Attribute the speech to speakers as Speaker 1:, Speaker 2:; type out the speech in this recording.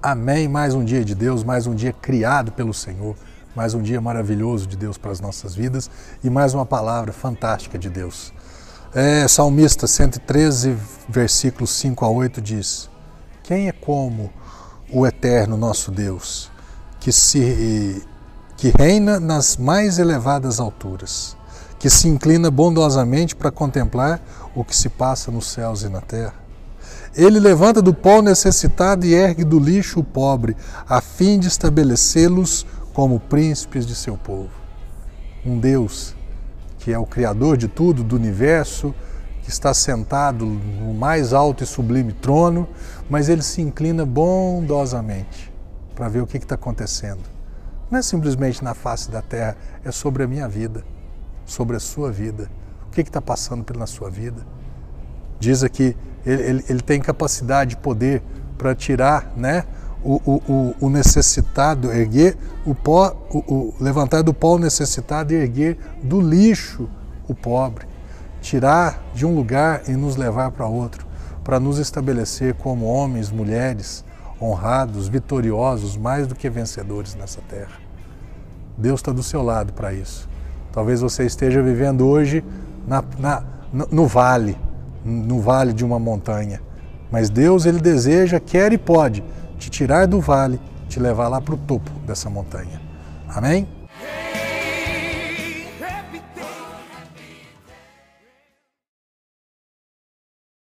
Speaker 1: Amém. Mais um dia de Deus, mais um dia criado pelo Senhor, mais um dia maravilhoso de Deus para as nossas vidas e mais uma palavra fantástica de Deus. É, Salmista 113, versículos 5 a 8 diz: Quem é como o eterno nosso Deus, que se que reina nas mais elevadas alturas, que se inclina bondosamente para contemplar o que se passa nos céus e na terra? Ele levanta do pó necessitado e ergue do lixo o pobre, a fim de estabelecê-los como príncipes de seu povo. Um Deus que é o Criador de tudo, do universo, que está sentado no mais alto e sublime trono, mas ele se inclina bondosamente para ver o que está acontecendo. Não é simplesmente na face da terra, é sobre a minha vida, sobre a sua vida. O que está passando pela sua vida? Diz aqui ele, ele, ele tem capacidade, poder para tirar né, o, o, o, necessitado, erguer o pó, o, o, levantar do pó o necessitado e erguer do lixo o pobre. Tirar de um lugar e nos levar para outro, para nos estabelecer como homens, mulheres, honrados, vitoriosos, mais do que vencedores nessa terra. Deus está do seu lado para isso. Talvez você esteja vivendo hoje na, na, no vale, no vale de uma montanha. Mas Deus, ele deseja, quer e pode te tirar do vale, te levar lá para o topo dessa montanha. Amém?